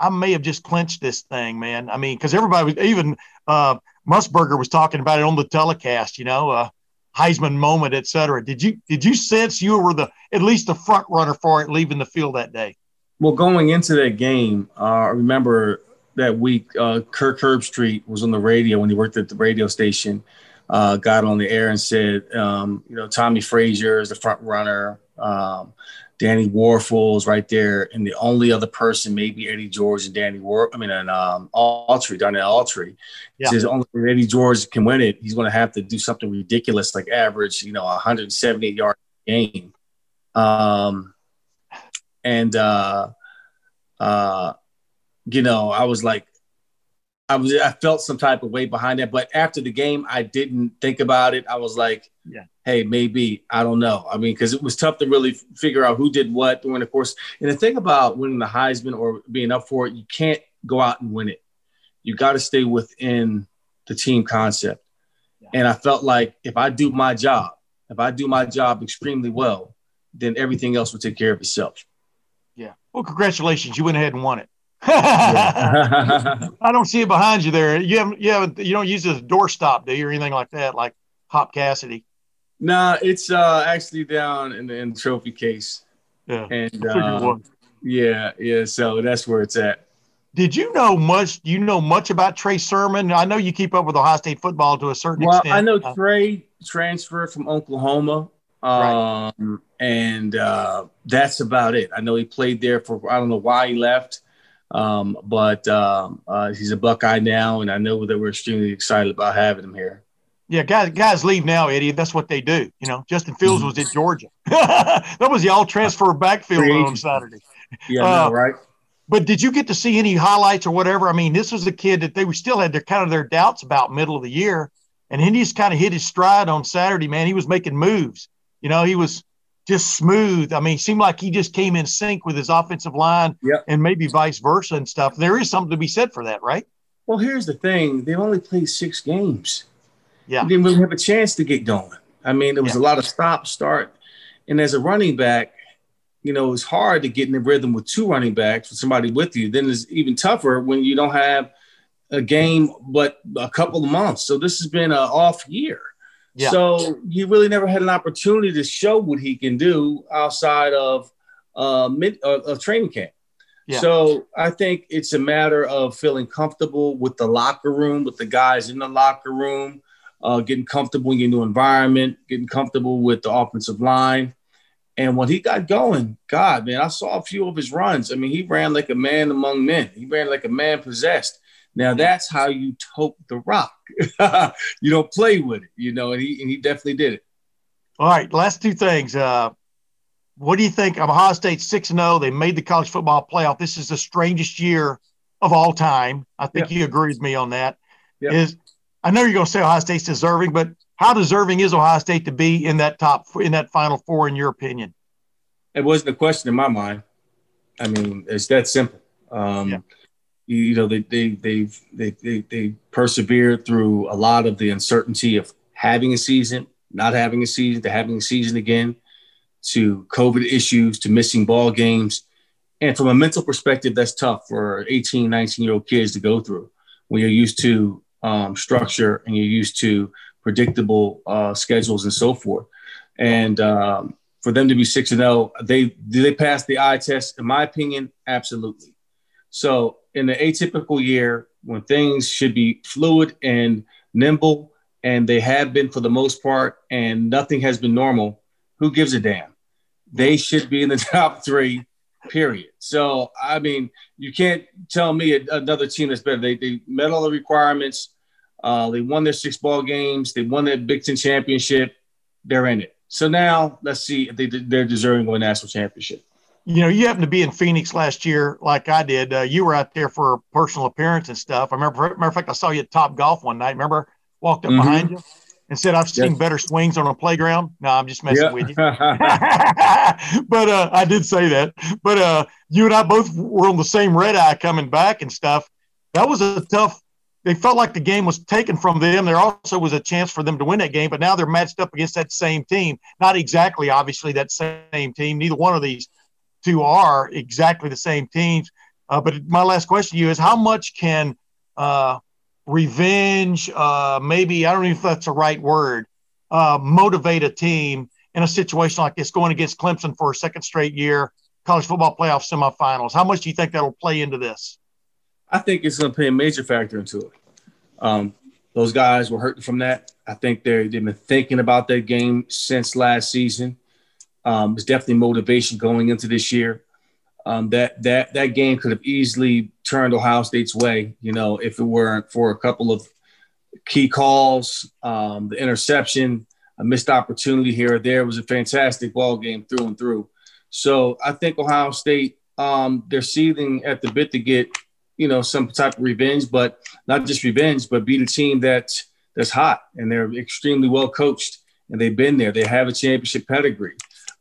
I may have just clinched this thing, man. I mean, because everybody was even uh, Musburger was talking about it on the telecast. You know, uh, Heisman moment, et cetera. Did you did you sense you were the at least the front runner for it leaving the field that day? Well, going into that game, uh, I remember that week uh, Kirk Herbstreit was on the radio when he worked at the radio station. Uh, got on the air and said, um, you know, Tommie Frazier is the front runner. Um, Danny Wuerffel right there, and the only other person maybe Eddie George and Danny War. I mean, and um, Autry, Darnell Autry. Yeah. Says only Eddie George can win it. He's going to have to do something ridiculous, like average, you know, 178 yard game. Um, and uh, uh, you know, I was like, I was, I felt some type of weight behind that. But after the game, I didn't think about it. I was like, yeah hey, maybe I don't know. I mean, because it was tough to really figure out who did what during the course. And the thing about winning the Heisman or being up for it, you can't go out and win it. You got to stay within the team concept. Yeah. And I felt like if I do my job, if I do my job extremely well, then everything else will take care of itself. Yeah. Well, congratulations. You went ahead and won it. I don't see it behind you there. You haven't, you haven't, you don't use it as a doorstop, do you, or anything like that, like Hop Cassady? Nah, it's uh actually down in the, in the trophy case. Yeah. And uh, yeah, yeah. So that's where it's at. Did you know much? Do you know much about Trey Sermon? I know you keep up with Ohio State football to a certain well, extent. I know uh, Trey transferred from Oklahoma, um, right. and uh, that's about it. I know he played there for I don't know why he left, um, but um, uh, he's a Buckeye now, and I know that we're extremely excited about having him here. Yeah, guys, guys leave now, Eddie. That's what they do. You know, Justin Fields was at Georgia. that was the all transfer backfield on Saturday. Yeah, uh, no, right. But did you get to see any highlights or whatever? I mean, this was a kid that they still had their kind of their doubts about middle of the year, and he just kind of hit his stride on Saturday. Man, he was making moves. You know, he was just smooth. I mean, it seemed like he just came in sync with his offensive line, yep. and maybe vice versa and stuff. There is something to be said for that, right? Well, here's the thing: They've only played six games. Yeah. They didn't really have a chance to get going. I mean, there was yeah. a lot of stop, start. And as a running back, you know, it's hard to get in the rhythm with two running backs with somebody with you. Then it's even tougher when you don't have a game but a couple of months. So this has been an off year. Yeah. So he really never had an opportunity to show what he can do outside of uh, mid uh, of training camp. Yeah. So I think it's a matter of feeling comfortable with the locker room, with the guys in the locker room, uh, getting comfortable in your new environment, getting comfortable with the offensive line. And when he got going, God, man, I saw a few of his runs. I mean, he ran like a man among men. He ran like a man possessed. Now that's how you tote the rock. you don't play with it, you know, and he, and he definitely did it. All right, last two things. Uh, what do you think of Ohio State 6 0? They made the college football playoff. This is the strangest year of all time. I think you agree with me on that. Is I know you're going to say Ohio State's deserving, but how deserving is Ohio State to be in that top in that Final Four, in your opinion? It wasn't a question in my mind. I mean, it's that simple. Um, yeah. You, know, they they they've they, they they persevered through a lot of the uncertainty of having a season, not having a season, to having a season again, to COVID issues, to missing ball games. And from a mental perspective, that's tough for 18, 19 year old kids to go through when you're used to um, structure and you're used to predictable uh, schedules and so forth. And um, for them to be six and zero, oh, they do they pass the eye test? In my opinion, absolutely. So in the atypical year, when things should be fluid and nimble, and they have been for the most part, and nothing has been normal, who gives a damn? They should be in the top three period. So, I mean, you can't tell me another team that's better. They, they met all the requirements. Uh, they won their six ball games. They won their Big Ten championship. They're in it. So now let's see if they, they're deserving of a national championship. You know, you happened to be in Phoenix last year, like I did. Uh, you were out there for a personal appearance and stuff. I remember, matter of fact, I saw you at Top Golf one night. Remember, walked up mm-hmm. behind you and said, I've seen yes. better swings on a playground. No, I'm just messing with you. but uh, I did say that. But uh, you and I both were on the same red eye coming back and stuff. That was a tough. They felt like the game was taken from them. There also was a chance for them to win that game, but now they're matched up against that same team. Not exactly, obviously, that same team. Neither one of these two are exactly the same teams. Uh, but my last question to you is how much can uh, revenge, uh, maybe, I don't know if that's the right word, uh, motivate a team in a situation like this going against Clemson for a second straight year, college football playoff semifinals? How much do you think that'll play into this? I think it's going to play a major factor into it. Um, those guys were hurting from that. I think they they've been thinking about that game since last season. Um, there's definitely motivation going into this year. Um, that that that game could have easily turned Ohio State's way, you know, if it weren't for a couple of key calls, um, the interception, a missed opportunity here or there. It was a fantastic ball game through and through. So I think Ohio State, um, they're seething at the bit to get, you know, some type of revenge, but not just revenge, but beat a team that's that's hot and they're extremely well coached and they've been there. They have a championship pedigree.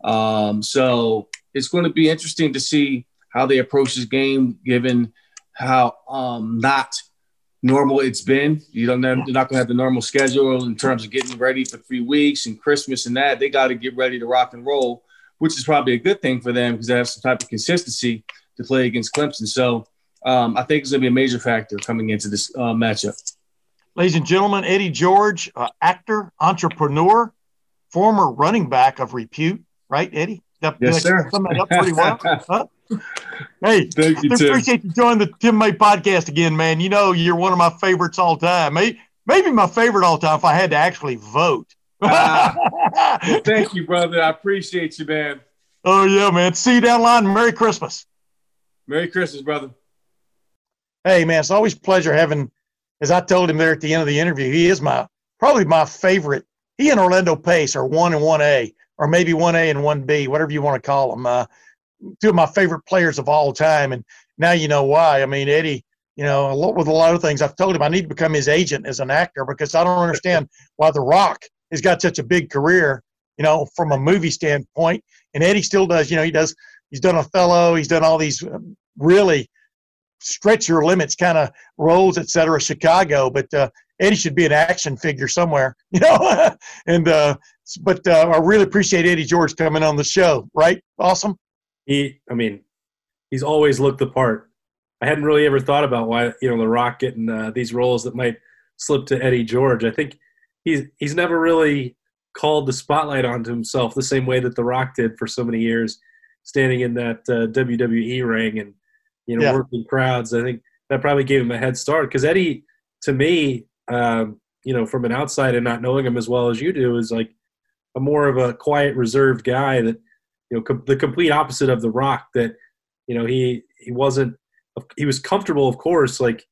Um, so it's going to be interesting to see how they approach this game, given how um, not normal it's been. You don't they're not going to have the normal schedule in terms of getting ready for three weeks and Christmas and that. They got to get ready to rock and roll, which is probably a good thing for them because they have some type of consistency to play against Clemson. So um, I think it's going to be a major factor coming into this uh, matchup. Ladies and gentlemen, Eddie George, uh, actor, entrepreneur, former running back of repute, right, Eddie? That, yes, sir. Sum that up pretty well. huh? Hey, Thank you, I appreciate you joining the Tim May podcast again, man. You know you're one of my favorites all time. Maybe, maybe my favorite all time if I had to actually vote. uh, well, thank you, brother. I appreciate you, man. Oh yeah, man. See you down the line. Merry Christmas. Merry Christmas, brother. Hey, man, it's always a pleasure having. As I told him there at the end of the interview, he is my probably my favorite. He and Orlando Pace are one and one A or maybe 1A and 1B, whatever you want to call them. Uh, two of my favorite players of all time. And now you know why. I mean, Eddie, you know, a lot, with a lot of things, I've told him I need to become his agent as an actor because I don't understand why The Rock has got such a big career, you know, from a movie standpoint. And Eddie still does, you know, he does, he's done Othello, he's done all these um, really stretch your limits kind of roles, et cetera, Chicago. But uh, Eddie should be an action figure somewhere, you know. and uh, but uh, I really appreciate Eddie George coming on the show. Right? Austin. He, I mean, he's always looked the part. I hadn't really ever thought about why you know The Rock getting uh, these roles that might slip to Eddie George. I think he's he's never really called the spotlight onto himself the same way that The Rock did for so many years, standing in that uh, WWE ring and you know yeah. working crowds. I think that probably gave him a head start because Eddie, to me, um, you know, from an outside and not knowing him as well as you do, is like a more of a quiet, reserved guy that, you know, com- the complete opposite of The Rock. That, you know, he he wasn't he was comfortable, of course, like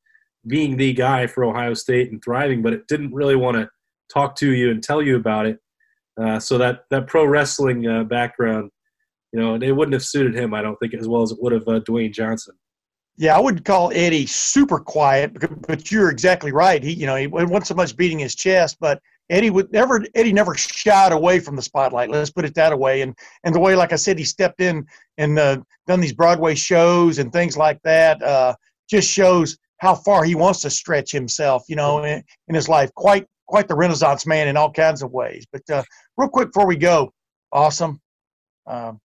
being the guy for Ohio State and thriving, but it didn't really want to talk to you and tell you about it. Uh, so that that pro wrestling uh, background, you know, it wouldn't have suited him, I don't think, as well as it would have uh, Dwayne Johnson. Yeah, I wouldn't call Eddie super quiet, but you're exactly right. He, you know, he wasn't so much beating his chest, but Eddie would never. Eddie never shied away from the spotlight. Let's put it that way. And and the way, like I said, he stepped in and uh, done these Broadway shows and things like that. Uh, just shows how far he wants to stretch himself. You know, in, in his life. Quite quite the Renaissance man in all kinds of ways. But uh, real quick before we go, Austin. Um,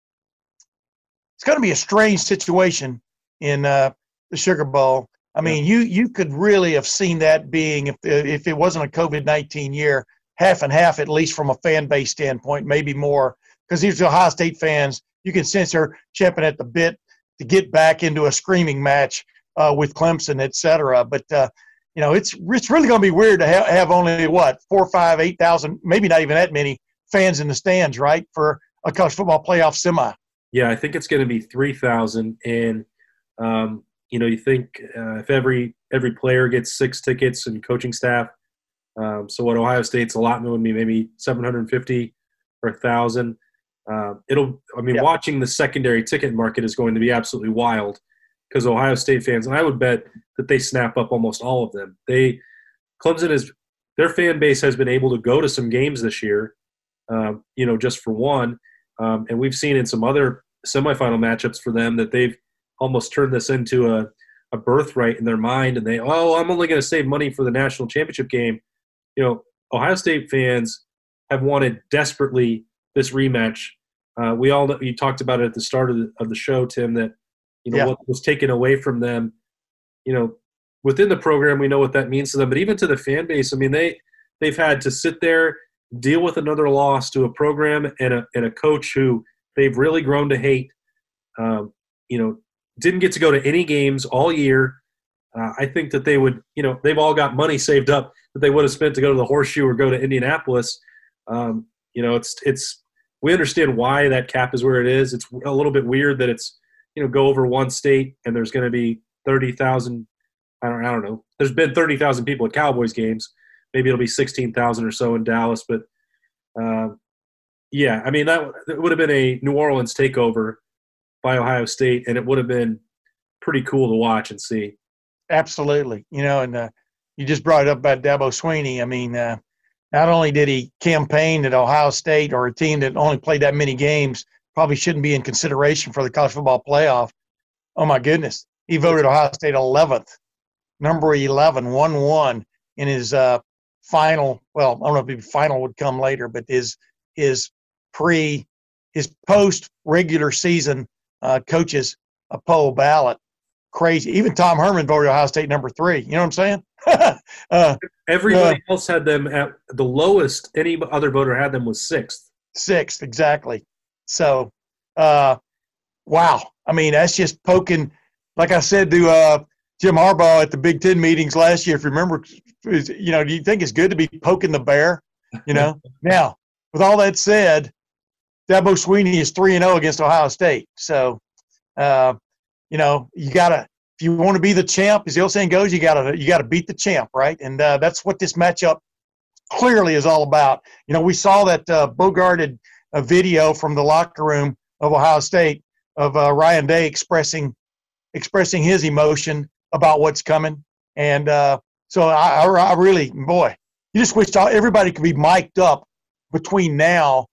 it's going to be a strange situation in uh, the Sugar Bowl. I mean, you you could really have seen that being if if it wasn't a COVID nineteen year, half and half at least from a fan base standpoint, maybe more because these Ohio State fans, you can sense they're champing at the bit to get back into a screaming match uh, with Clemson, et cetera. But uh, you know, it's it's really going to be weird to ha- have only what four, five, eight thousand, maybe not even that many fans in the stands, right, for a college football playoff semi. Yeah, I think it's going to be three thousand, and um, you know, you think uh, if every every player gets six tickets and coaching staff, um, so what Ohio State's allotment would be maybe 750 or 1,000. Uh, it'll, I mean, watching the secondary ticket market is going to be absolutely wild because Ohio State fans, and I would bet that they snap up almost all of them. They, Clemson is, their fan base has been able to go to some games this year, um, you know, just for one. Um, and we've seen in some other semifinal matchups for them that they've almost turned this into a, a birthright in their mind and they oh i'm only going to save money for the national championship game. You know ohio state fans have wanted desperately this rematch. Uh, we all you talked about it at the start of the, of the show tim that you know yeah. what was taken away from them. You know within the program we know what that means to them but even to the fan base i mean they they've had to sit there deal with another loss to a program and a, and a coach who they've really grown to hate. Um, you know didn't get to go to any games all year. Uh, I think that they would, you know, they've all got money saved up that they would have spent to go to the Horseshoe or go to Indianapolis. Um, you know, it's it's we understand why that cap is where it is. It's a little bit weird that it's you know go over one state and there's going to be thirty thousand. I don't I don't know. There's been thirty thousand people at Cowboys games. Maybe it'll be sixteen thousand or so in Dallas, but uh, yeah, I mean that, that would have been a New Orleans takeover by Ohio State, and it would have been pretty cool to watch and see. Absolutely, you know, and uh, you just brought up about Dabo Swinney. I mean, uh, not only did he campaign at Ohio State or a team that only played that many games, probably shouldn't be in consideration for the college football playoff. Oh my goodness, he voted Ohio State 11th, number 11, 1 1 in his uh, final. Well, I don't know if final would come later, but his his pre his post regular season uh, coaches a poll ballot. Crazy. Even Tom Herman voted Ohio State number three. You know what I'm saying? uh, Everybody uh, else had them at the lowest. Any other voter had them was sixth. Sixth, exactly. So, uh, wow. I mean, that's just poking. Like I said to uh, Jim Harbaugh at the Big Ten meetings last year, if you remember, you know, do you think it's good to be poking the bear? You know. now, with all that said, Dabo Swinney is three and zero oh against Ohio State. So, uh, you know, you gotta if you want to be the champ, as the old saying goes, you gotta you gotta beat the champ, right? And uh, that's what this matchup clearly is all about. You know, we saw that uh, bogarted a video from the locker room of Ohio State of uh, Ryan Day expressing expressing his emotion about what's coming, and uh, so I, I, really, boy, you just wish everybody could be mic'd up between now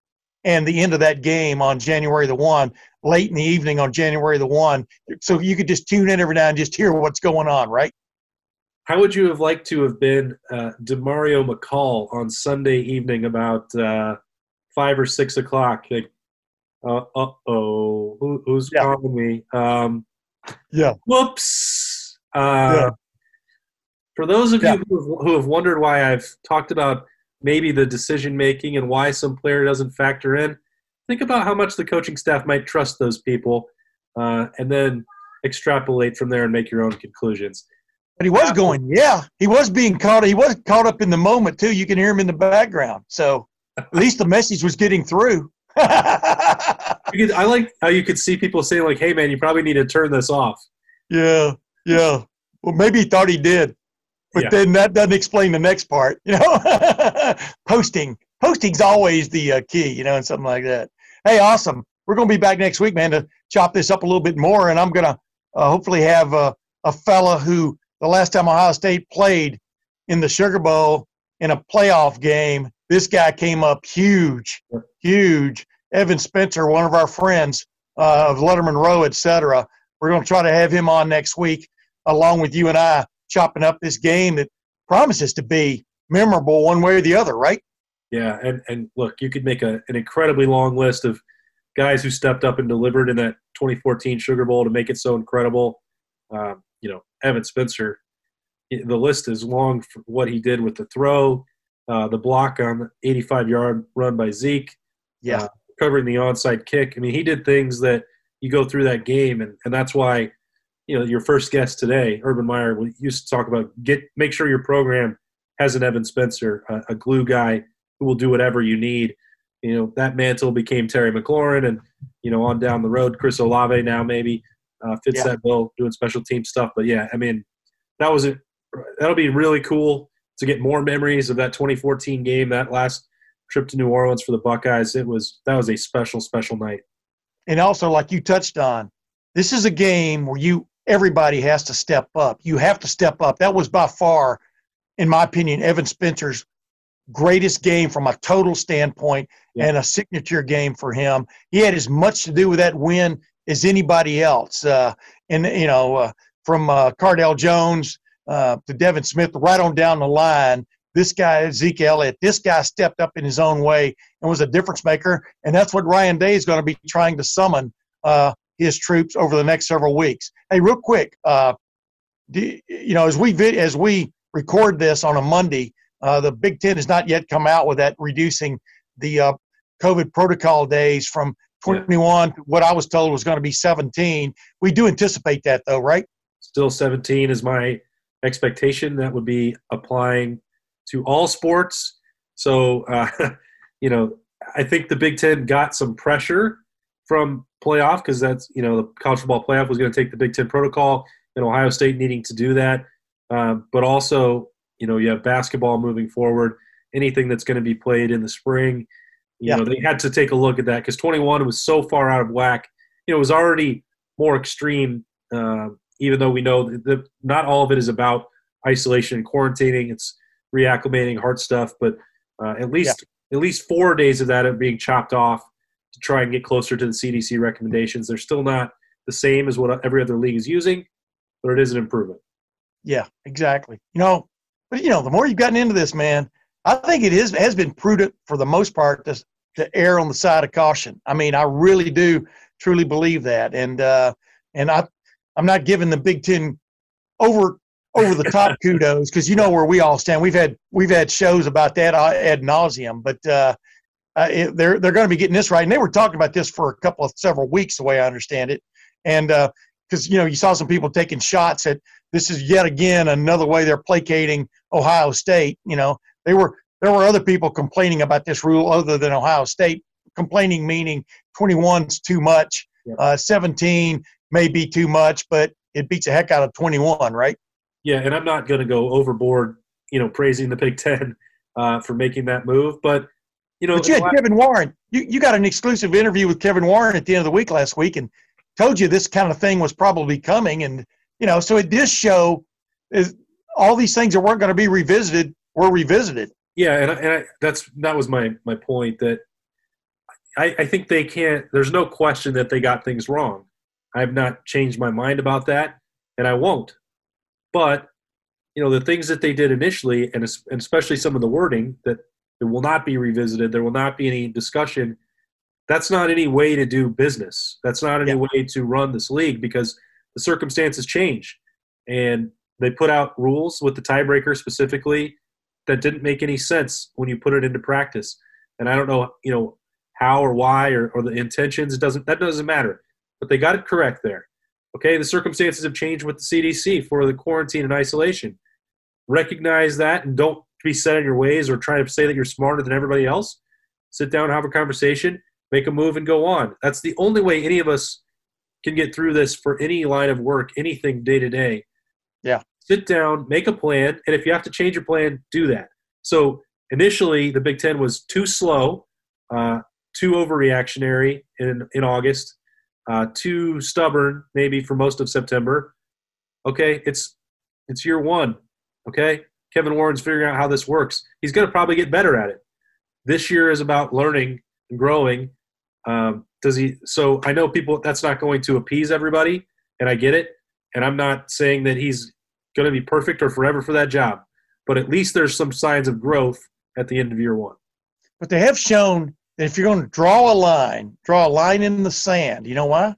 and the end of that game on January the one, late in the evening on January the one, so you could just tune in every now and just hear what's going on, right? How would you have liked to have been uh, Demario McCall on Sunday evening about uh, five or six o'clock? Like, uh oh, Who, who's yeah. calling me? Um, yeah. Whoops. Uh, yeah. For those of yeah. you who have, who have wondered why I've talked about maybe the decision making and why some player doesn't factor in, think about how much the coaching staff might trust those people, uh, and then extrapolate from there and make your own conclusions. But he was going, yeah. He was being caught. He was caught up in the moment too. You can hear him in the background. So at least the message was getting through. I like how you could see people saying like, "Hey, man, you probably need to turn this off." Yeah, yeah. Well, maybe he thought he did. But yeah. then that doesn't explain the next part, you know. Posting, posting's always the uh, key, you know, and something like that. Hey, Austin. We're going to be back next week, man, to chop this up a little bit more, and I'm going to uh, hopefully have uh, a fella who the last time Ohio State played in the Sugar Bowl in a playoff game, this guy came up huge, huge. Evan Spencer, one of our friends uh, of Lettermen Row, et cetera. We're going to try to have him on next week, along with you and I chopping up this game that promises to be memorable one way or the other, right? Yeah, and, and look, you could make a, an incredibly long list of guys who stepped up and delivered in that 2014 Sugar Bowl to make it so incredible. Um, you know, Evan Spencer, the list is long for what he did with the throw, uh, the block on the 85 yard run by Zeke, yeah, uh, covering the onside kick. I mean, he did things that you go through that game, and, and that's why you know your first guest today, Urban Meyer, we used to talk about get make sure your program has an Evan Spencer, a, a glue guy who will do whatever you need. You know that mantle became Terry McLaurin, and you know on down the road, Chris Olave now maybe uh, fits yeah. that bill doing special team stuff. But yeah, I mean that was it. That'll be really cool to get more memories of that 2014 game, that last trip to New Orleans for the Buckeyes. It was that was a special, special night. And also, like you touched on, this is a game where you everybody has to step up. You have to step up. That was by far, in my opinion, Evan Spencer's greatest game from a total standpoint yeah. and a signature game for him. He had as much to do with that win as anybody else. Uh, and, you know, uh, from uh, Cardale Jones uh, to Devin Smith, right on down the line, this guy, Zeke Elliott, this guy stepped up in his own way and was a difference maker. And that's what Ryan Day is going to be trying to summon uh, his troops over the next several weeks. Hey, real quick, uh, do, you know, as we vid- as we record this on a Monday, uh, the Big Ten has not yet come out with that reducing the uh, COVID protocol days from 21 yeah. to what I was told was going to be 17. We do anticipate that, though, right? Still 17 is my expectation. That would be applying to all sports. So, uh, you know, I think the Big Ten got some pressure from playoff because that's you know the college football playoff was going to take the Big Ten protocol and Ohio State needing to do that, um, but also you know you have basketball moving forward. Anything that's going to be played in the spring, you Yeah. know they had to take a look at that because 21 was so far out of whack. You know it was already more extreme, uh, even though we know that the, not all of it is about isolation and quarantining. It's reacclimating, hard stuff, but uh, at least at least four days of that are being chopped off to try and get closer to the CDC recommendations. They're still not the same as what every other league is using, but it is an improvement. Yeah, exactly. You know, but you know, the more you've gotten into this, man, I think it is has been prudent for the most part to to err on the side of caution. I mean, I really do truly believe that, and uh, and I I'm not giving the Big Ten over over the top kudos because you know where we all stand. We've had we've had shows about that uh, ad nauseum, but uh, uh, it, they're they're going to be getting this right. And they were talking about this for a couple of several weeks, the way I understand it, and because you know you saw some people taking shots at this is yet again another way they're placating Ohio State. You know, they were there were other people complaining about this rule other than Ohio State. Complaining meaning 21's too much, uh, 17 may be too much, but it beats the heck out of 21, right? Yeah, and I'm not going to go overboard, you know, praising the Big Ten uh, for making that move, but you know, But you had Kevin Warren. You you got an exclusive interview with Kevin Warren at the end of the week last week, and told you this kind of thing was probably coming, and you know, so it does show is all these things that weren't going to be revisited were revisited. Yeah, and, I, and I, that's that was my my point that I, I think they can't. There's no question that they got things wrong. I have not changed my mind about that, and I won't. But you know the things that they did initially, and, and especially some of the wording that it will not be revisited. There will not be any discussion. That's not any way to do business. That's not any way to run this league because the circumstances change, and they put out rules with the tiebreaker specifically that didn't make any sense when you put it into practice. And I don't know, you know, how or why or, or the intentions. It doesn't that doesn't matter. But they got it correct there. Okay, the circumstances have changed with the CDC for the quarantine and isolation. Recognize that and don't be set in your ways or try to say that you're smarter than everybody else. Sit down, have a conversation, make a move, and go on. That's the only way any of us can get through this for any line of work, anything day to day. Yeah. Sit down, make a plan, and if you have to change your plan, do that. So initially, the Big Ten was too slow, uh, too overreactionary in in August, uh, too stubborn maybe for most of September. Okay, it's it's year one. Okay, Kevin Warren's figuring out how this works. He's going to probably get better at it. This year is about learning and growing. Um, does he? So I know people. That's not going to appease everybody, and I get it. And I'm not saying that he's going to be perfect or forever for that job, but at least there's some signs of growth at the end of year one. But they have shown that if you're going to draw a line, draw a line in the sand. You know why?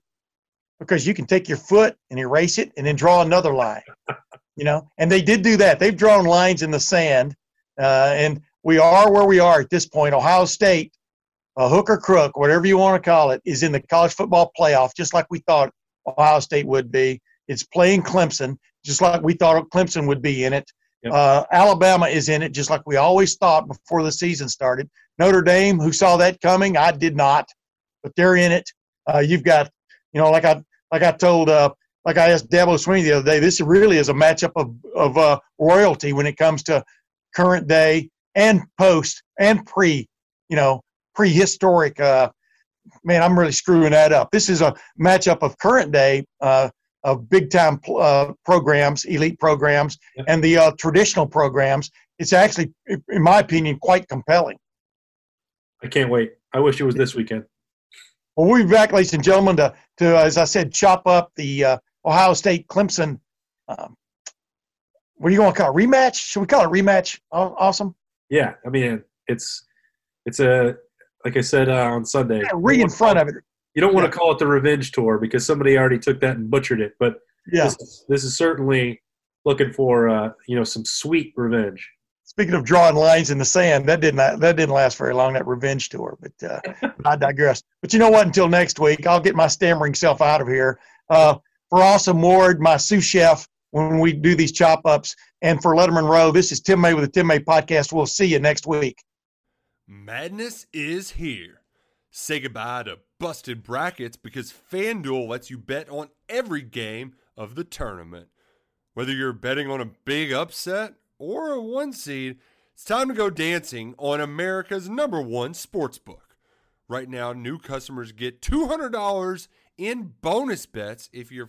Because you can take your foot and erase it, and then draw another line. you know, and they did do that. They've drawn lines in the sand, uh, and we are where we are at this point. Ohio State, a hook or crook, whatever you want to call it, is in the college football playoff, just like we thought Ohio State would be. It's playing Clemson, just like we thought Clemson would be in it. Uh, Alabama is in it, just like we always thought before the season started. Notre Dame, who saw that coming, I did not, but they're in it. Uh, you've got, you know, like I like I told, uh, like I asked Dabo Swinney the other day, this really is a matchup of of uh, royalty when it comes to current day and post and pre, you know, prehistoric. Uh, man, I'm really screwing that up. This is a matchup of current day. Uh, of big time uh, programs, elite programs, and the uh, traditional programs, it's actually, in my opinion, quite compelling. I can't wait. I wish it was this weekend. Well, we'll be back, ladies and gentlemen, to, to as I said, chop up the uh, Ohio State Clemson. Um, what are you going to call it? Rematch? Should we call it rematch? Austin. Yeah, I mean it's it's a like I said uh, on Sunday. Yeah, re in front of it. You don't want to call it the revenge tour because somebody already took that and butchered it. But Yeah. this, is- this is certainly looking for uh, you know some sweet revenge. Speaking of drawing lines in the sand, that didn't that didn't last very long. That revenge tour, but uh, I digress. But you know what? Until next week, I'll get my stammering self out of here. Uh, for Austin Ward, my sous chef, when we do these chop ups, and for Lettermen Row, this is Tim May with the Tim May Podcast. We'll see you next week. Madness is here. Say goodbye to busted brackets because FanDuel lets you bet on every game of the tournament. Whether you're betting on a big upset or a one seed, it's time to go dancing on America's number one sports book. Right now, new customers get $200 in bonus bets if your